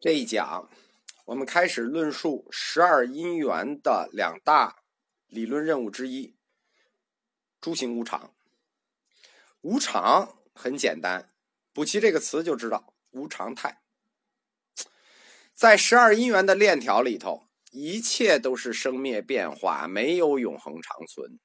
这一讲，我们开始论述十二因缘的两大理论任务之一——诸行无常。无常很简单，补齐这个词就知道无常态。在十二因缘的链条里头，一切都是生灭变化，没有永恒长存。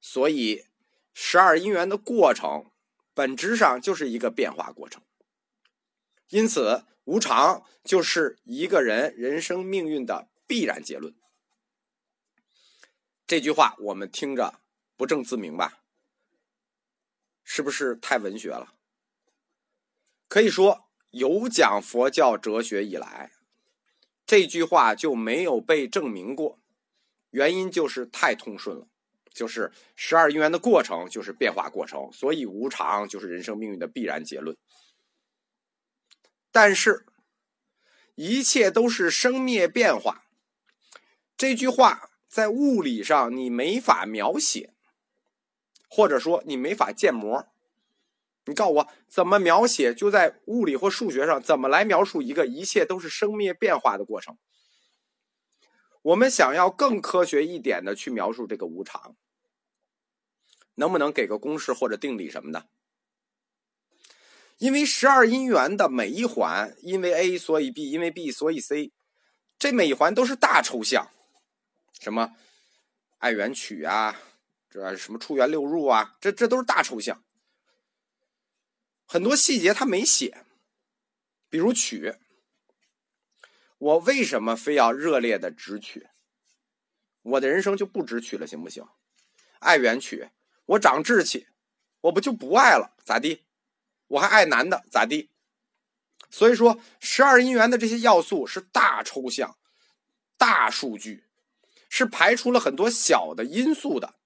所以，十二因缘的过程本质上就是一个变化过程。因此。无常就是一个人人生命运的必然结论。这句话我们听着不正自明吧？是不是太文学了？可以说，有讲佛教哲学以来，这句话就没有被证明过。原因就是太通顺了，就是十二因缘的过程就是变化过程，所以无常就是人生命运的必然结论。但是，一切都是生灭变化。这句话在物理上你没法描写，或者说你没法建模。你告诉我怎么描写？就在物理或数学上怎么来描述一个一切都是生灭变化的过程？我们想要更科学一点的去描述这个无常，能不能给个公式或者定理什么的？因为十二因缘的每一环，因为 A 所以 B，因为 B 所以 C，这每一环都是大抽象，什么爱缘曲啊，这什么出缘六入啊，这这都是大抽象，很多细节他没写，比如曲，我为什么非要热烈的直取？我的人生就不直取了，行不行？爱缘曲，我长志气，我不就不爱了，咋地？我还爱男的，咋地？所以说，十二因缘的这些要素是大抽象、大数据，是排除了很多小的因素的，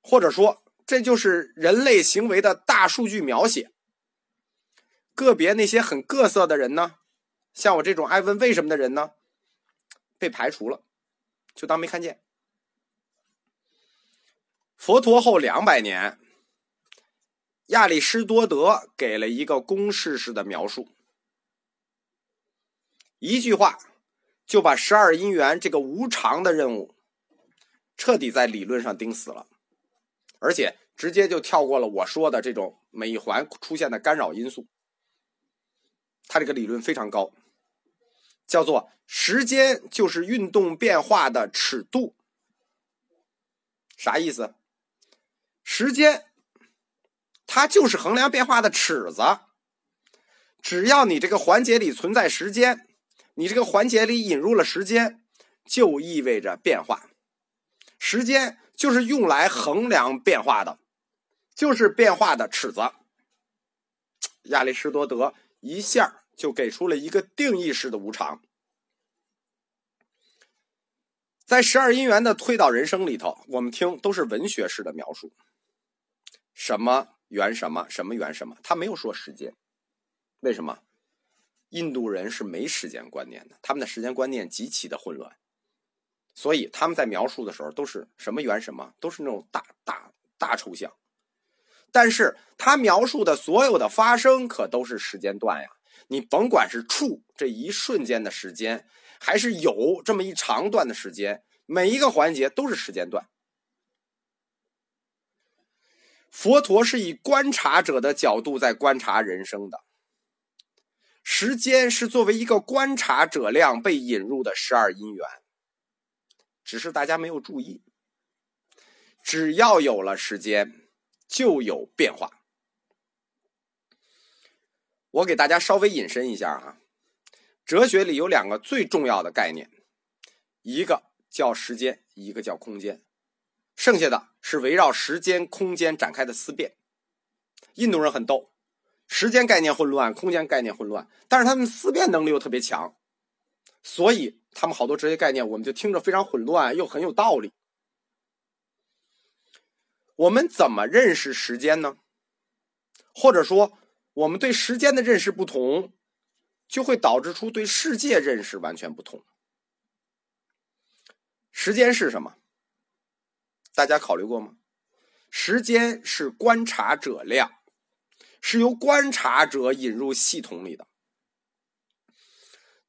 或者说，这就是人类行为的大数据描写。个别那些很各色的人呢，像我这种爱问为什么的人呢，被排除了，就当没看见。佛陀后两百年。亚里士多德给了一个公式式的描述，一句话就把十二因缘这个无常的任务彻底在理论上钉死了，而且直接就跳过了我说的这种每一环出现的干扰因素。他这个理论非常高，叫做时间就是运动变化的尺度。啥意思？时间。它就是衡量变化的尺子，只要你这个环节里存在时间，你这个环节里引入了时间，就意味着变化。时间就是用来衡量变化的，就是变化的尺子。亚里士多德一下就给出了一个定义式的无常。在十二因缘的推导人生里头，我们听都是文学式的描述，什么？缘什么什么缘什么？他没有说时间，为什么？印度人是没时间观念的，他们的时间观念极其的混乱，所以他们在描述的时候都是什么缘什么，都是那种大大大抽象。但是他描述的所有的发生可都是时间段呀，你甭管是处这一瞬间的时间，还是有这么一长段的时间，每一个环节都是时间段。佛陀是以观察者的角度在观察人生的，时间是作为一个观察者量被引入的十二因缘，只是大家没有注意。只要有了时间，就有变化。我给大家稍微引申一下啊，哲学里有两个最重要的概念，一个叫时间，一个叫空间。剩下的是围绕时间、空间展开的思辨。印度人很逗，时间概念混乱，空间概念混乱，但是他们思辨能力又特别强，所以他们好多哲学概念我们就听着非常混乱，又很有道理。我们怎么认识时间呢？或者说，我们对时间的认识不同，就会导致出对世界认识完全不同。时间是什么？大家考虑过吗？时间是观察者量，是由观察者引入系统里的。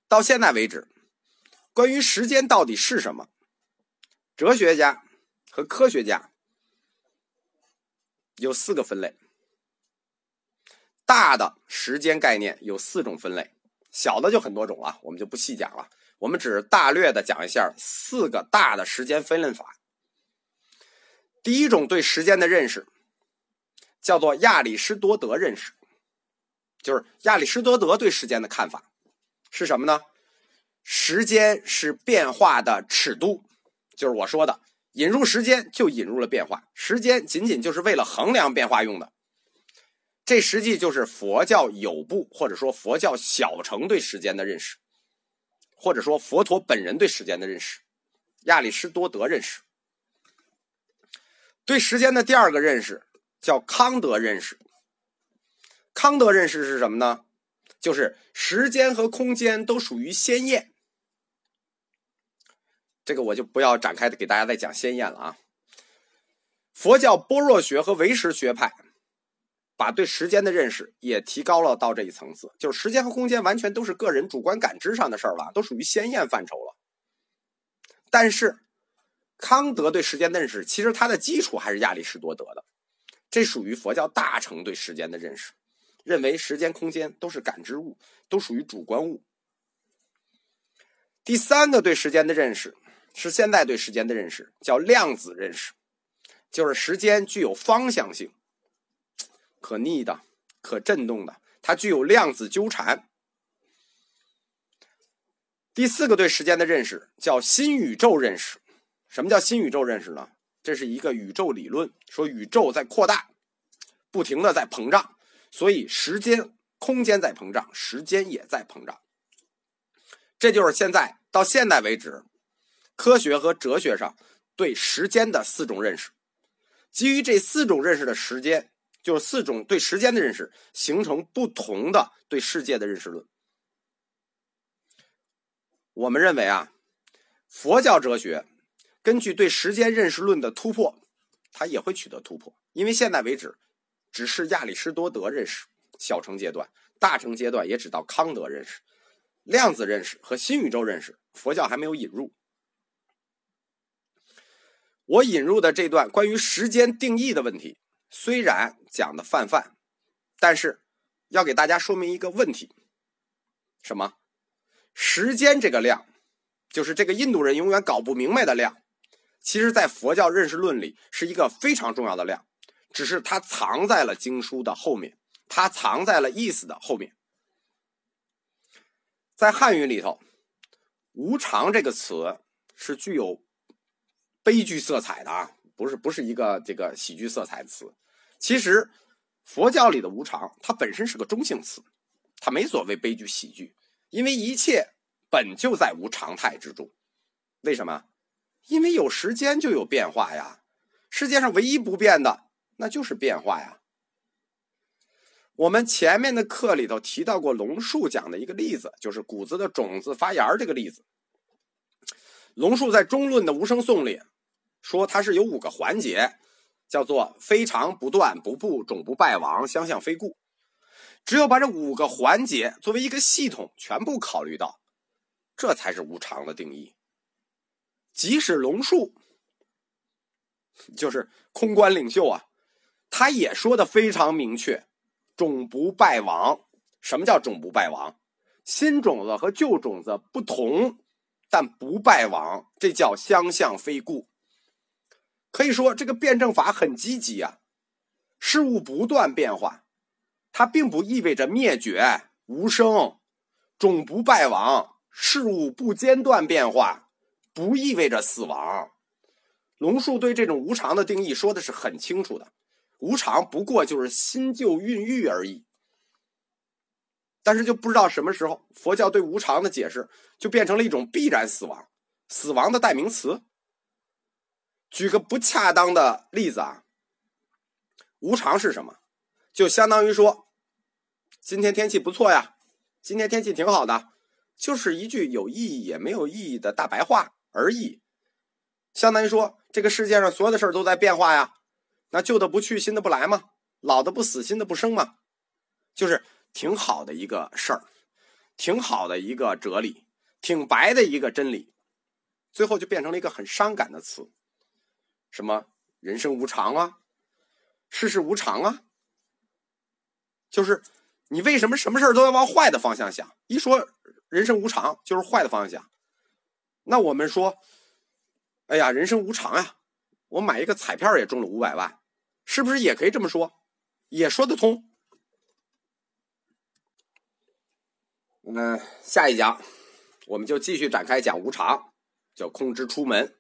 到现在为止，关于时间到底是什么，哲学家和科学家有四个分类。大的时间概念有四种分类，小的就很多种了，我们就不细讲了。我们只大略的讲一下四个大的时间分类法。第一种对时间的认识叫做亚里士多德认识，就是亚里士多德对时间的看法是什么呢？时间是变化的尺度，就是我说的，引入时间就引入了变化，时间仅仅就是为了衡量变化用的。这实际就是佛教有部或者说佛教小乘对时间的认识，或者说佛陀本人对时间的认识，亚里士多德认识。对时间的第二个认识叫康德认识。康德认识是什么呢？就是时间和空间都属于先验。这个我就不要展开的给大家再讲先验了啊。佛教般若学和唯识学派。把对时间的认识也提高了到这一层次，就是时间和空间完全都是个人主观感知上的事儿了，都属于先验范畴了。但是，康德对时间的认识，其实它的基础还是亚里士多德的，这属于佛教大乘对时间的认识，认为时间、空间都是感知物，都属于主观物。第三个对时间的认识是现在对时间的认识，叫量子认识，就是时间具有方向性。可逆的、可振动的，它具有量子纠缠。第四个对时间的认识叫新宇宙认识。什么叫新宇宙认识呢？这是一个宇宙理论，说宇宙在扩大，不停的在膨胀，所以时间、空间在膨胀，时间也在膨胀。这就是现在到现在为止，科学和哲学上对时间的四种认识。基于这四种认识的时间。就是四种对时间的认识，形成不同的对世界的认识论。我们认为啊，佛教哲学根据对时间认识论的突破，它也会取得突破。因为现在为止，只是亚里士多德认识小乘阶段，大乘阶段也只到康德认识、量子认识和新宇宙认识，佛教还没有引入。我引入的这段关于时间定义的问题。虽然讲的泛泛，但是要给大家说明一个问题：什么？时间这个量，就是这个印度人永远搞不明白的量，其实在佛教认识论里是一个非常重要的量，只是它藏在了经书的后面，它藏在了意思的后面。在汉语里头，“无常”这个词是具有悲剧色彩的啊。不是不是一个这个喜剧色彩的词，其实佛教里的无常，它本身是个中性词，它没所谓悲剧喜剧，因为一切本就在无常态之中。为什么？因为有时间就有变化呀。世界上唯一不变的，那就是变化呀。我们前面的课里头提到过龙树讲的一个例子，就是谷子的种子发芽这个例子。龙树在中论的无声颂里。说它是有五个环节，叫做非常不断不不种不败亡相向非故。只有把这五个环节作为一个系统全部考虑到，这才是无常的定义。即使龙树就是空观领袖啊，他也说的非常明确：种不败亡。什么叫种不败亡？新种子和旧种子不同，但不败亡，这叫相向非故。可以说，这个辩证法很积极啊。事物不断变化，它并不意味着灭绝、无声、种不败亡。事物不间断变化，不意味着死亡。龙树对这种无常的定义说的是很清楚的：无常不过就是新旧孕育而已。但是就不知道什么时候，佛教对无常的解释就变成了一种必然死亡、死亡的代名词。举个不恰当的例子啊，无常是什么？就相当于说，今天天气不错呀，今天天气挺好的，就是一句有意义也没有意义的大白话而已。相当于说，这个世界上所有的事儿都在变化呀，那旧的不去，新的不来吗？老的不死，新的不生吗？就是挺好的一个事儿。挺好的一个哲理，挺白的一个真理，最后就变成了一个很伤感的词。什么人生无常啊，世事无常啊，就是你为什么什么事都要往坏的方向想？一说人生无常，就是坏的方向想。那我们说，哎呀，人生无常啊，我买一个彩票也中了五百万，是不是也可以这么说？也说得通。那下一讲，我们就继续展开讲无常，叫空之出门。